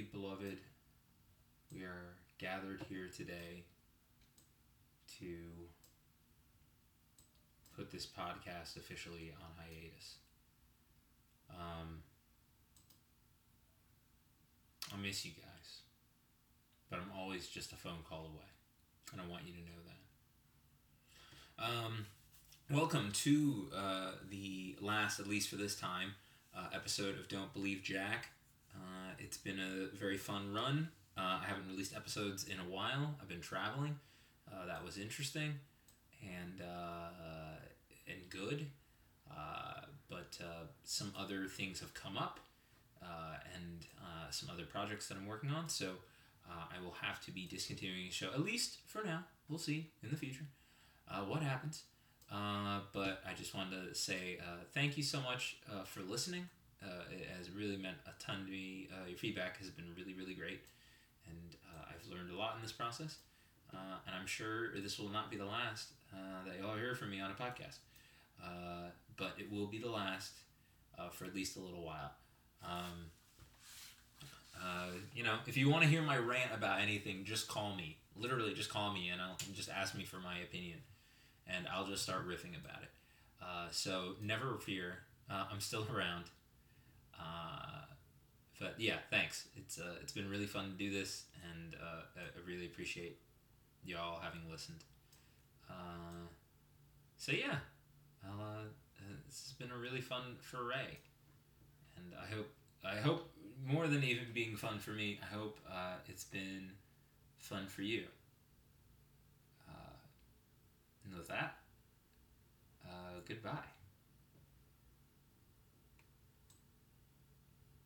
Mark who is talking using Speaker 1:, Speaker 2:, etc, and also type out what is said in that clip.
Speaker 1: dearly beloved, we are gathered here today to put this podcast officially on hiatus. Um, I miss you guys, but I'm always just a phone call away, and I want you to know that. Um, welcome to uh, the last, at least for this time, uh, episode of Don't Believe Jack. It's been a very fun run. Uh, I haven't released episodes in a while. I've been traveling. Uh, that was interesting and uh, and good. Uh, but uh, some other things have come up uh, and some other projects that I'm working on. So I will have to be discontinuing the show at least for now. We'll see in the future what happens. But I just wanted to say thank you so much for listening. Uh, it has really meant a ton to me. Uh, your feedback has been really, really great, and uh, I've learned a lot in this process. Uh, and I'm sure this will not be the last uh, that you'll hear from me on a podcast. Uh, but it will be the last uh, for at least a little while. Um, uh, you know, if you want to hear my rant about anything, just call me. Literally, just call me and I'll just ask me for my opinion, and I'll just start riffing about it. Uh, so never fear, I'm still around. But yeah, thanks. It's uh, it's been really fun to do this, and uh, I really appreciate y'all having listened. Uh, so yeah, uh, this has been a really fun foray, and I hope I hope more than even being fun for me, I hope uh, it's been fun for you. Uh, and with that, uh, goodbye.